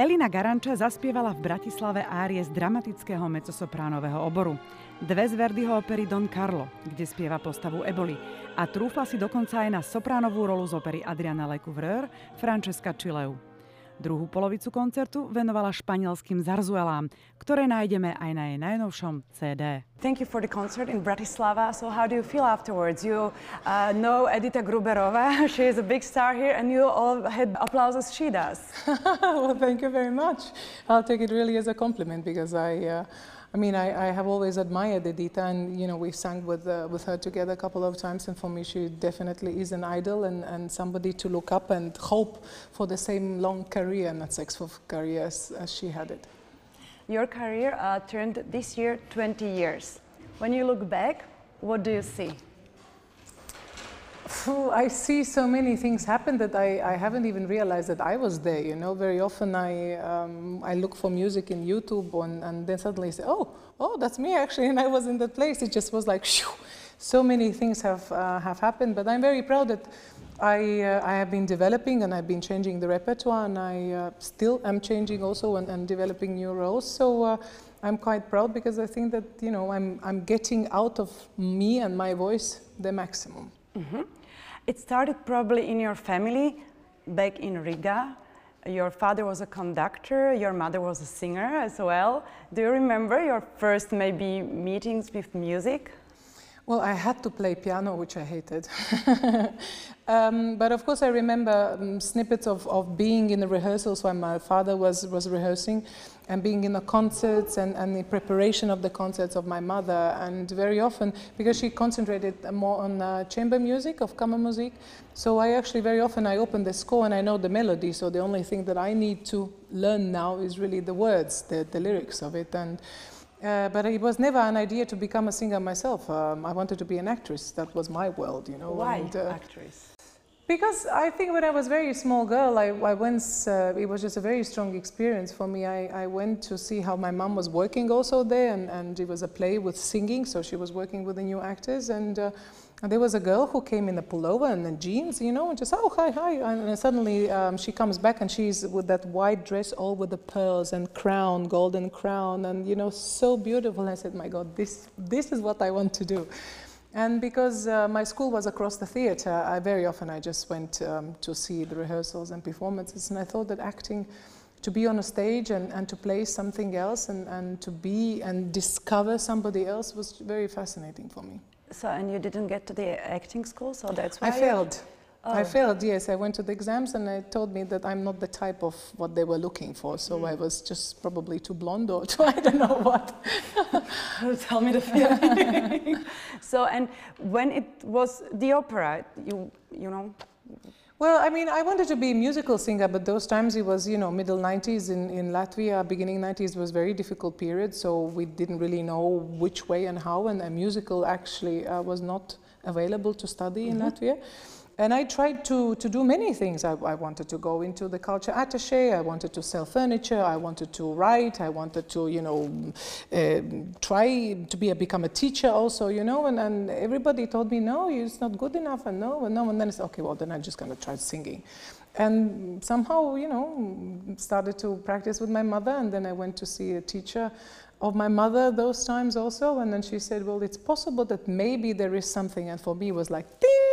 Elina Garanča zaspievala v Bratislave árie z dramatického mecosopránového oboru. Dve z Verdiho opery Don Carlo, kde spieva postavu Eboli. A trúfla si dokonca aj na sopránovú rolu z opery Adriana Lecouvreur Francesca Chileu. Druhú polovicu koncertu venovala španielským zarzuelám, ktoré nájdeme aj na jej najnovšom CD. Thank you for the concert in Bratislava. So how do you feel afterwards? You uh, know Edita Gruberova. She is a big star here and you all had applause as she does. well, thank you very much. I'll take it really as a compliment because I... Uh, I mean, I, I, have always admired Edita, and you know, we sang with uh, with her together a couple of times, and for me, she definitely is an idol and, and somebody to look up and hope for the same long career, not successful career as, as she had it. Your career uh, turned this year 20 years. When you look back, what do you see? I see so many things happen that I, I, haven't even realized that I was there. You know, very often I um, I look for music in YouTube and, and then suddenly I say, oh, oh, that's me actually, and I was in that place. It just was like, shoo. so many things have uh, have happened. But I'm very proud that I uh, I have been developing and I've been changing the repertoire, and I uh, still am changing also and, and developing new roles. So. Uh, I'm quite proud because I think that you know I'm I'm getting out of me and my voice the maximum. Mm -hmm. It started probably in your family back in Riga. Your father was a conductor, your mother was a singer as well. Do you remember your first maybe meetings with music? Well, I had to play piano, which I hated. um, but of course, I remember um, snippets of, of being in the rehearsals when my father was, was rehearsing and being in the concerts and, and the preparation of the concerts of my mother. And very often, because she concentrated more on uh, chamber music, of Kammermusik, so I actually very often I open the score and I know the melody, so the only thing that I need to learn now is really the words, the, the lyrics of it. And uh, but it was never an idea to become a singer myself. Um, I wanted to be an actress. That was my world, you know. Why and, uh, actress? Because I think when I was very small girl, I, I once, uh, it was just a very strong experience for me. I, I went to see how my mom was working also there, and, and it was a play with singing, so she was working with the new actors. And uh, there was a girl who came in a pullover and the jeans, you know, and just, oh, hi, hi. And suddenly um, she comes back and she's with that white dress all with the pearls and crown, golden crown, and, you know, so beautiful. I said, my God, this, this is what I want to do. And because uh, my school was across the theater, I very often I just went um, to see the rehearsals and performances, and I thought that acting, to be on a stage and, and to play something else and, and to be and discover somebody else was very fascinating for me. So, and you didn't get to the acting school, so that's why I failed. Oh. I failed, yes. I went to the exams and they told me that I'm not the type of what they were looking for. So mm. I was just probably too blonde or too, I don't know what. Tell me the feeling. so, and when it was the opera, you, you know, well, I mean, I wanted to be a musical singer, but those times it was, you know, middle 90s in, in Latvia, beginning 90s was very difficult period, so we didn't really know which way and how, and a musical actually uh, was not available to study in mm -hmm. Latvia. And I tried to, to do many things. I, I, wanted to go into the culture attaché. I wanted to sell furniture. I wanted to write. I wanted to, you know, uh, try to be a, become a teacher also, you know. And, and everybody told me, no, it's not good enough. And no, and no. And then it's okay. Well, then I'm just going to try singing. And somehow, you know, started to practice with my mother. And then I went to see a teacher of my mother those times also. And then she said, well, it's possible that maybe there is something. And for me, it was like, ding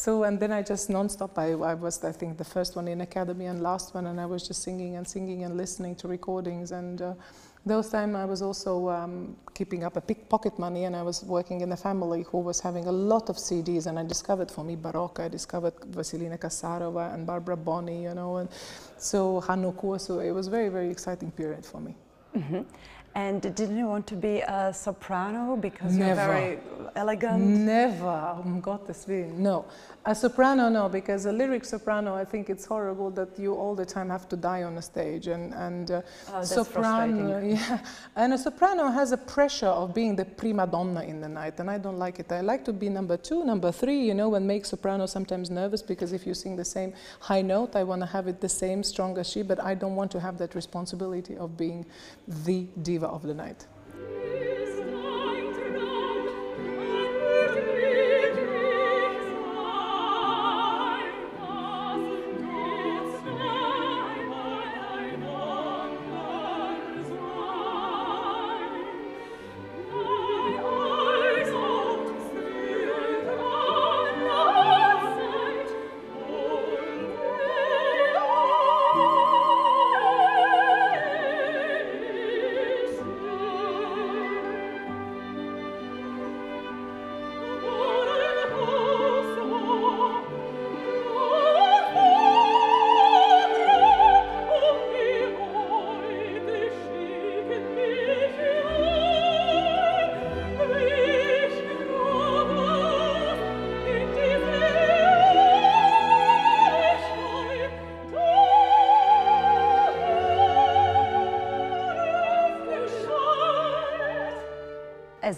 so, and then I just nonstop, I, I was, I think, the first one in academy and last one, and I was just singing and singing and listening to recordings. And uh, those time I was also um, keeping up a pick pocket money, and I was working in a family who was having a lot of CDs, and I discovered for me Baroque, I discovered Vesselina Kasarova and Barbara Boni, you know, and so Hannu Kuosu. It was very, very exciting period for me. Mm -hmm. And didn't you want to be a soprano because Never. you're very elegant? Never, um Gottes Willen, no. A soprano, no, because a lyric soprano, I think it's horrible that you all the time have to die on a stage. And, and uh, oh, soprano, yeah. And a soprano has a pressure of being the prima donna in the night, and I don't like it. I like to be number two, number three, you know, and make soprano sometimes nervous because if you sing the same high note, I want to have it the same strong as she, but I don't want to have that responsibility of being the diva of the night.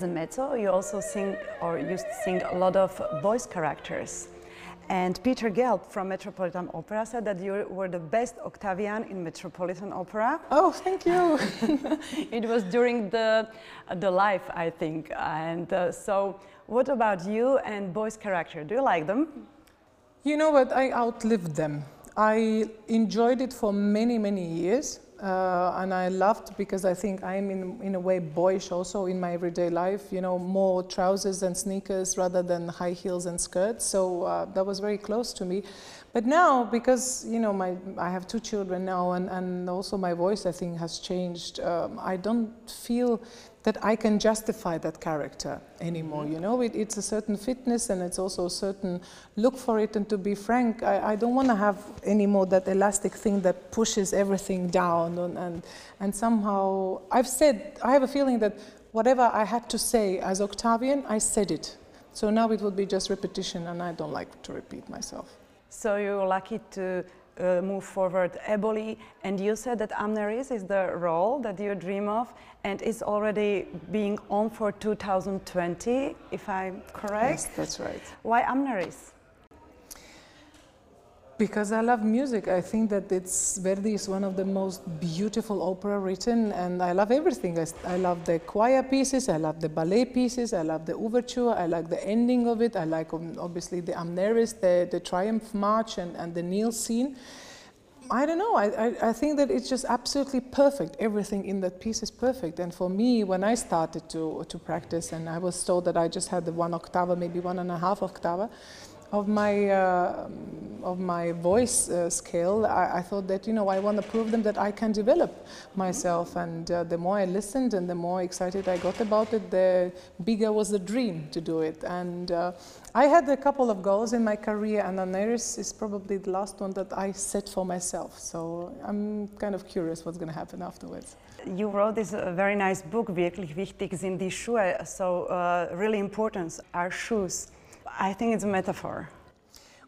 As a mezzo, you also sing or you sing a lot of voice characters. And Peter Gelb from Metropolitan Opera said that you were the best Octavian in Metropolitan Opera. Oh, thank you. it was during the, the live, I think. And uh, so, what about you and boys' character? Do you like them? You know what? I outlived them. I enjoyed it for many, many years. Uh, and I loved because I think I'm in, in a way boyish also in my everyday life, you know, more trousers and sneakers rather than high heels and skirts. So uh, that was very close to me. But now, because, you know, my, I have two children now and, and also my voice, I think, has changed, um, I don't feel that I can justify that character anymore. You know, it, it's a certain fitness and it's also a certain look for it. And to be frank, I, I don't want to have anymore that elastic thing that pushes everything down. And, and, and somehow, I've said, I have a feeling that whatever I had to say as Octavian, I said it. So now it would be just repetition, and I don't like to repeat myself. So you're lucky to uh, move forward Eboli. And you said that Amneris is the role that you dream of and is already being on for 2020, if I'm correct? Yes, that's right. Why Amneris? Because I love music. I think that it's Verdi is one of the most beautiful opera written, and I love everything. I, I, love the choir pieces, I love the ballet pieces, I love the overture, I like the ending of it, I like um, obviously the Amneris, the, the Triumph March, and, and the Nile scene. I don't know. I, I, I, think that it's just absolutely perfect. Everything in that piece is perfect. And for me, when I started to, to practice, and I was told that I just had the one octava, maybe one and a half octava, of my uh, of my voice uh, scale, I, I, thought that you know I want to prove them that I can develop myself. And uh, the more I listened and the more excited I got about it, the bigger was the dream to do it. And uh, I had a couple of goals in my career, and Amneris is probably the last one that I set for myself. So I'm kind of curious what's going to happen afterwards. You wrote this uh, very nice book, wirklich wichtig sind die Schuhe. So uh, really important are shoes. I think it's a metaphor.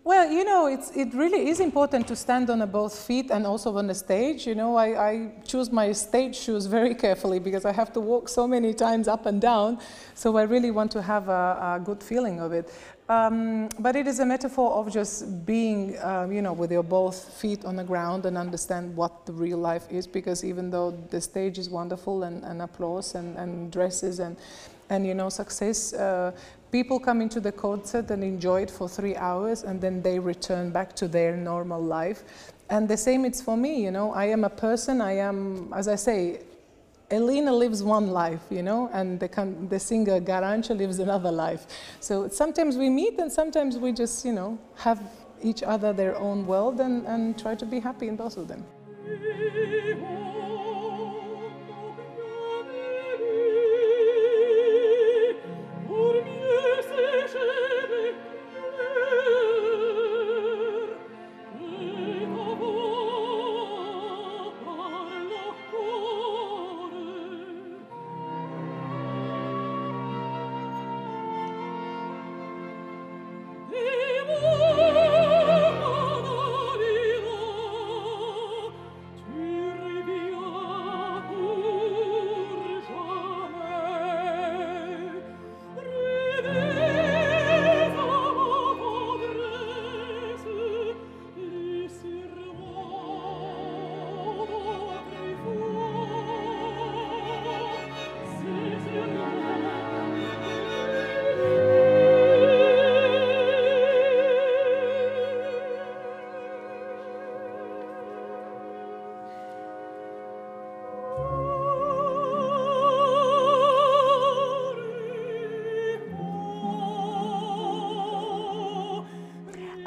Well, you know, it's, it really is important to stand on both feet and also on the stage. You know, I, I, choose my stage shoes very carefully because I have to walk so many times up and down. So I really want to have a, a good feeling of it. Um, but it is a metaphor of just being, um, you know, with your both feet on the ground and understand what the real life is. Because even though the stage is wonderful and, and applause and, and dresses and and you know success uh, people come into the concert and enjoy it for three hours and then they return back to their normal life. And the same it's for me, you know, I am a person, I am, as I say, Elina lives one life, you know, and the, the singer Garanča lives another life. So sometimes we meet and sometimes we just, you know, have each other their own world and, and try to be happy in both of them.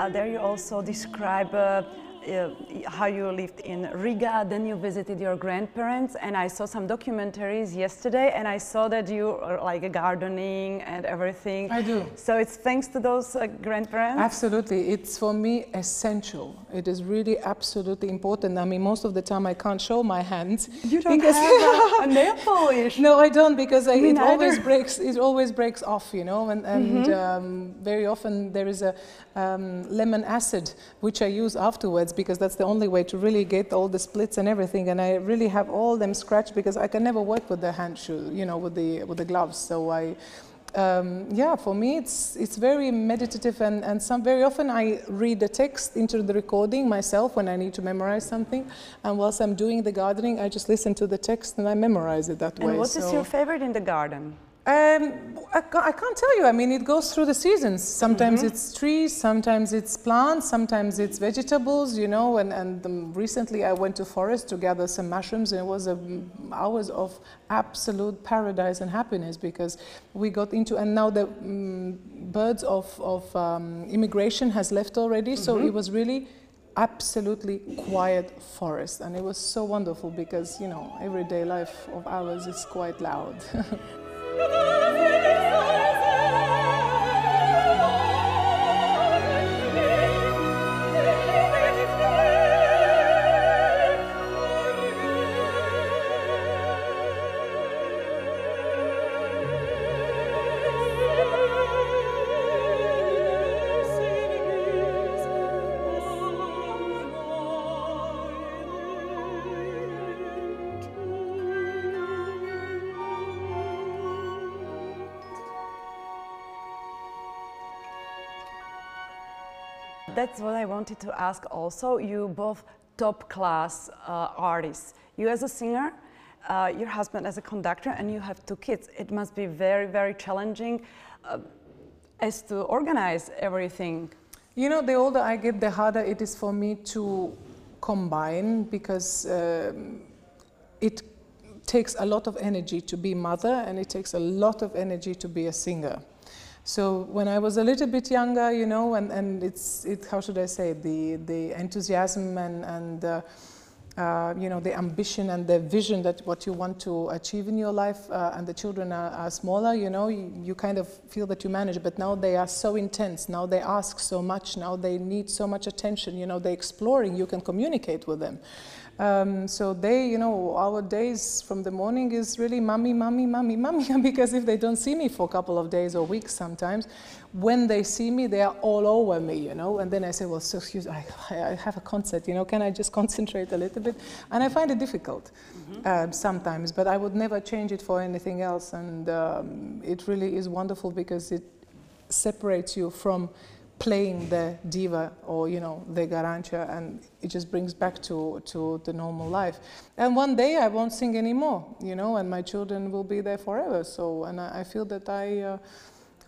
There you also describe uh, how you lived in Riga, then you visited your grandparents, and I saw some documentaries yesterday, and I saw that you are like gardening and everything. I do. So it's thanks to those uh, grandparents? Absolutely. It's for me essential. It is really absolutely important. I mean, most of the time I can't show my hands. You don't have a, a, nail polish. No, I don't because I, it always breaks. It always breaks off, you know, and, and mm -hmm. um, very often there is a um, lemon acid which I use afterwards because that's the only way to really get all the splits and everything. And I really have all them scratched because I can never work with the hand shoe, you know, with the with the gloves. So I um, yeah, for me it's it's very meditative and, and some very often I read the text into the recording myself when I need to memorize something and whilst I'm doing the gardening I just listen to the text and I memorize it that and way. And what so. is your favorite in the garden? Um, I, I, can't tell you. I mean, it goes through the seasons. Sometimes mm -hmm. it's trees, sometimes it's plants, sometimes it's vegetables, you know. And, and um, recently I went to forest to gather some mushrooms and it was um, hours of absolute paradise and happiness because we got into, and now the um, birds of, of um, immigration has left already. Mm -hmm. So mm-hmm. it was really absolutely quiet forest and it was so wonderful because, you know, everyday life of ours is quite loud. that's what I wanted to ask also. You both top class uh, artists. You as a singer, uh, your husband as a conductor, and you have two kids. It must be very, very challenging uh, as to organize everything. You know, the older I get, the harder it is for me to combine because um, it takes a lot of energy to be mother and it takes a lot of energy to be a singer. So when I was a little bit younger, you know, and, and it's, it, how should I say, the, the enthusiasm and, and uh, uh, you know, the ambition and the vision that what you want to achieve in your life, uh, and the children are, are smaller, you know, you, you, kind of feel that you manage, but now they are so intense, now they ask so much, now they need so much attention, you know, they're exploring, you can communicate with them. Um, so they, you know, our days from the morning is really mommy, mommy, mommy, mommy, because if they don't see me for a couple of days or weeks sometimes, when they see me, they are all over me, you know, and then I say, well, so excuse I, I have a concert, you know, can I just concentrate a little bit? And I find it difficult mm -hmm. uh, sometimes, but I would never change it for anything else. And um, it really is wonderful because it separates you from playing the diva or you know the garancia and it just brings back to to the normal life and one day i won't sing anymore you know and my children will be there forever so and i, I feel that i uh,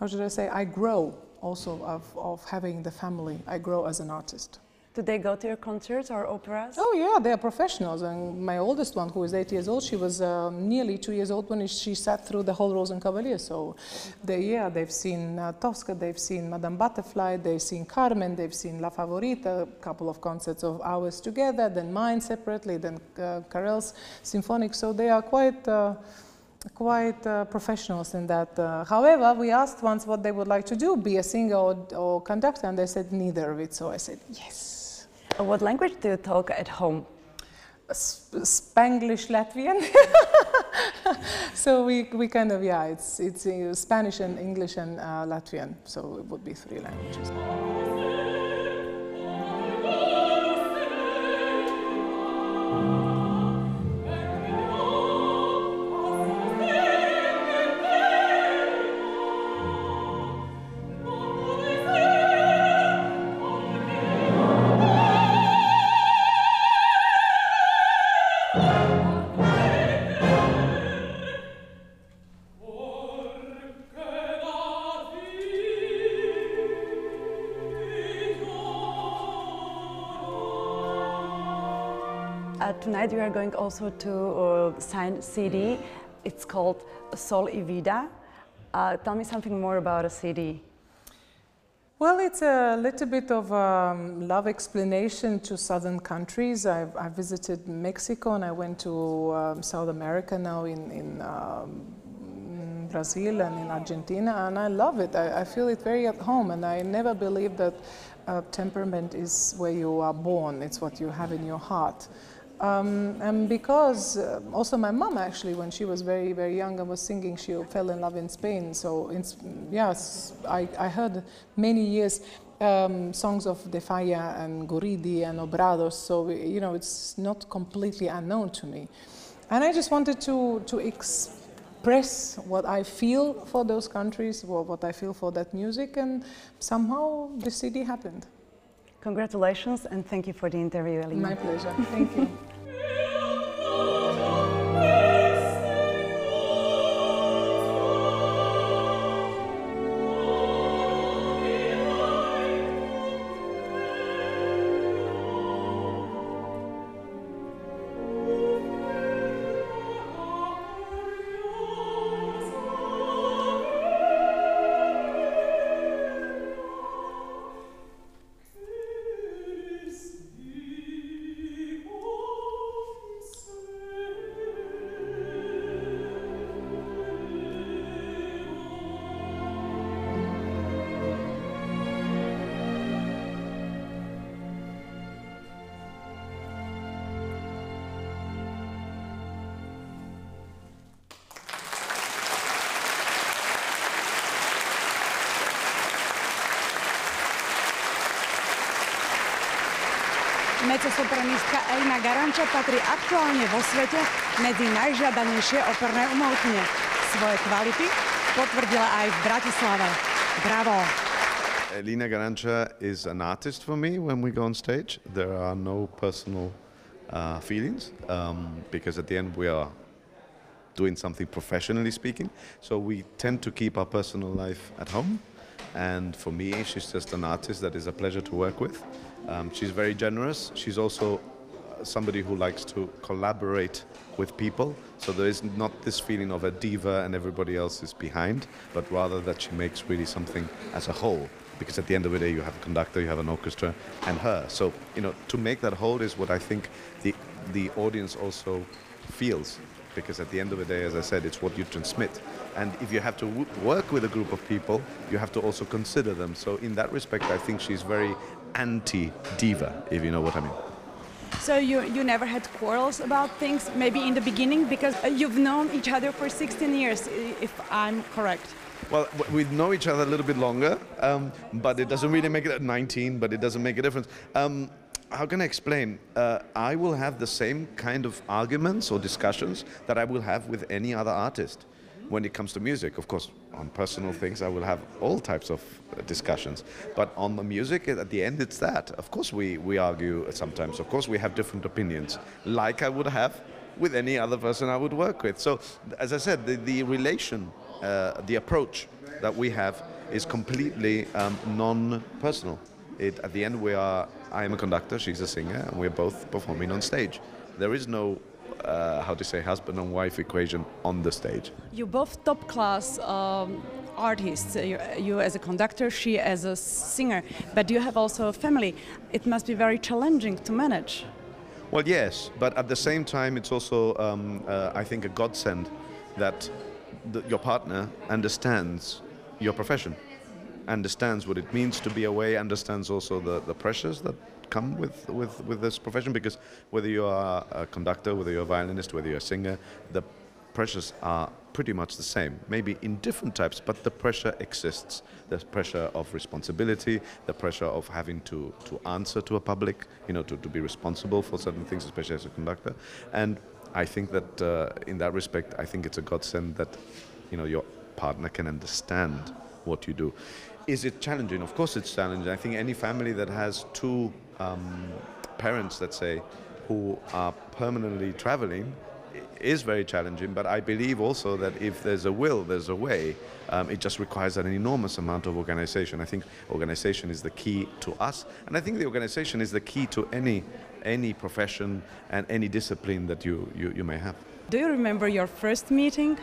how should i say i grow also of, of having the family i grow as an artist do they go to your concerts or operas? Oh yeah, they are professionals. And my oldest one, who is eight years old, she was uh, nearly two years old when she sat through the whole Rosenkavalier. So, they, yeah, they've seen uh, Tosca, they've seen Madame Butterfly, they've seen Carmen, they've seen La Favorita, a couple of concerts of ours together, then mine separately, then uh, Karel's symphonic. So they are quite. Uh, quite uh, professionals in that. Uh, however, we asked once what they would like to do, be a singer or, or conductor, and they said neither of it. So I said, yes. What language do you talk at home? Spanglish Latvian. so we, we kind of, yeah, it's, it's uh, Spanish and English and uh, Latvian. So it would be three languages. Tonight we are going also to uh, sign CD. It's called Sol y Vida. Uh, tell me something more about a CD. Well, it's a little bit of um, love explanation to southern countries. I've, I visited Mexico and I went to um, South America now in, in um, Brazil and in Argentina, and I love it. I, I, feel it very at home, and I never believe that uh, temperament is where you are born, it's what you have in your heart. Um, and because uh, also my mom actually, when she was very very young and was singing, she fell in love in Spain. So in, yes, I, I heard many years um, songs of De Falla and Guridi and Obradors. So you know, it's not completely unknown to me. And I just wanted to to express what I feel for those countries, or what I feel for that music, and somehow the CD happened. Congratulations and thank you for the interview, Elina. My pleasure. Thank you. Mezzosopranistka Elina Garanča patrí aktuálne vo svete medzi najžiadanejšie operné umelkyne. Svoje kvality potvrdila aj v Bratislave. Bravo! Elina Garanča is an artist for me when we go on stage. There are no personal uh, feelings um, because at the end we are doing something professionally speaking. So we tend to keep our personal life at home. And for me, she's just an artist that is a pleasure to work with. Um, she's very generous. She's also uh, somebody who likes to collaborate with people. So there is not this feeling of a diva and everybody else is behind, but rather that she makes really something as a whole. Because at the end of the day, you have a conductor, you have an orchestra, and her. So you know, to make that whole is what I think the the audience also feels. Because at the end of the day, as I said, it's what you transmit. And if you have to work with a group of people, you have to also consider them. So in that respect, I think she's very anti-diva, if you know what I mean. So you, you never had quarrels about things, maybe in the beginning, because uh, you've known each other for 16 years, if I'm correct. Well, we know each other a little bit longer, um, but it doesn't really make it 19, but it doesn't make a difference. Um, how can I explain? Uh, I will have the same kind of arguments or discussions that I will have with any other artist when it comes to music. Of course, on personal things, I will have all types of uh, discussions. But on the music, at the end, it's that. Of course, we, we argue sometimes. Of course, we have different opinions, like I would have with any other person I would work with. So, as I said, the, the relation, uh, the approach that we have is completely um, non personal. It, at the end, we are, I am a conductor, she's a singer, and we're both performing on stage. There is no uh, how to say husband and wife equation on the stage. You both top class um, artists. You, you, as a conductor, she as a singer. But you have also a family. It must be very challenging to manage. Well, yes, but at the same time, it's also um, uh, I think a godsend that the, your partner understands your profession, understands what it means to be away, understands also the, the pressures that come with, with, with this profession because whether you are a conductor, whether you're a violinist, whether you're a singer, the pressures are pretty much the same, maybe in different types, but the pressure exists. The pressure of responsibility, the pressure of having to, to answer to a public, you know, to, to be responsible for certain things, especially as a conductor. And I think that uh, in that respect, I think it's a godsend that, you know, your partner can understand what you do. Is it challenging? Of course, it's challenging. I think any family that has two um, parents, let's say, who are permanently traveling is very challenging, but I believe also that if there's a will, there's a way. Um, it just requires an enormous amount of organization. I think organization is the key to us, and I think the organization is the key to any any profession and any discipline that you, you, you may have. Do you remember your first meeting?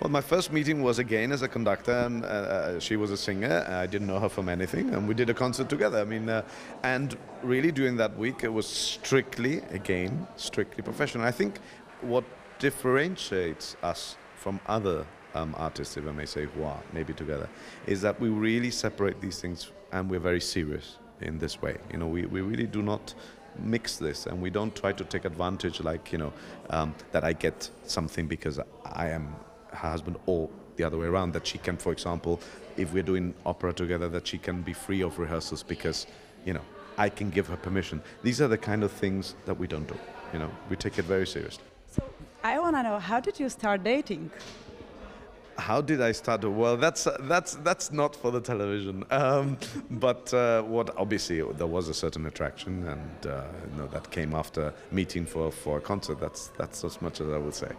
Well, my first meeting was again as a conductor, and uh, uh, she was a singer. I didn't know her from anything, and we did a concert together. I mean, uh, and really during that week, it was strictly, again, strictly professional. I think what differentiates us from other um, artists, if I may say, who are maybe together, is that we really separate these things, and we're very serious in this way. You know, we, we really do not mix this and we don't try to take advantage like you know um, that i get something because i am her husband or the other way around that she can for example if we're doing opera together that she can be free of rehearsals because you know i can give her permission these are the kind of things that we don't do you know we take it very seriously So I want to know how did you start dating? how did I start? Well, that's that's that's not for the television. Um, but uh, what obviously there was a certain attraction, and uh, you know, that came after meeting for, for a concert. That's that's as much as I would say.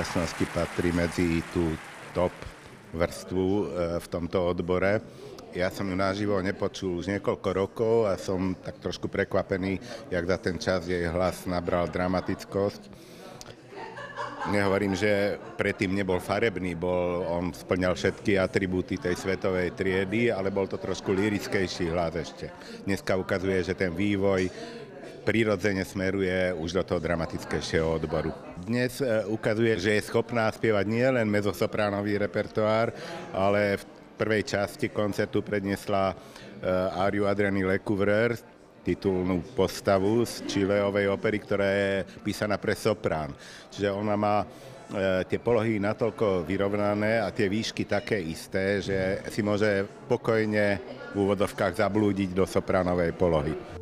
Súčasnosti patrí medzi tú top vrstvu e, v tomto odbore. Ja som ju naživo nepočul už niekoľko rokov a som tak trošku prekvapený, jak za ten čas jej hlas nabral dramatickosť. Nehovorím, že predtým nebol farebný, bol, on splňal všetky atribúty tej svetovej triedy, ale bol to trošku lirickejší hlas ešte. Dneska ukazuje, že ten vývoj prirodzene smeruje už do toho dramatickejšieho odboru. Dnes e, ukazuje, že je schopná spievať nielen mezosopránový repertoár, ale v prvej časti koncertu predniesla e, áriu Adriany Lecouvreur, titulnú postavu z Chileovej opery, ktorá je písaná pre soprán. Čiže ona má e, tie polohy natoľko vyrovnané a tie výšky také isté, že si môže pokojne v úvodovkách zablúdiť do sopránovej polohy.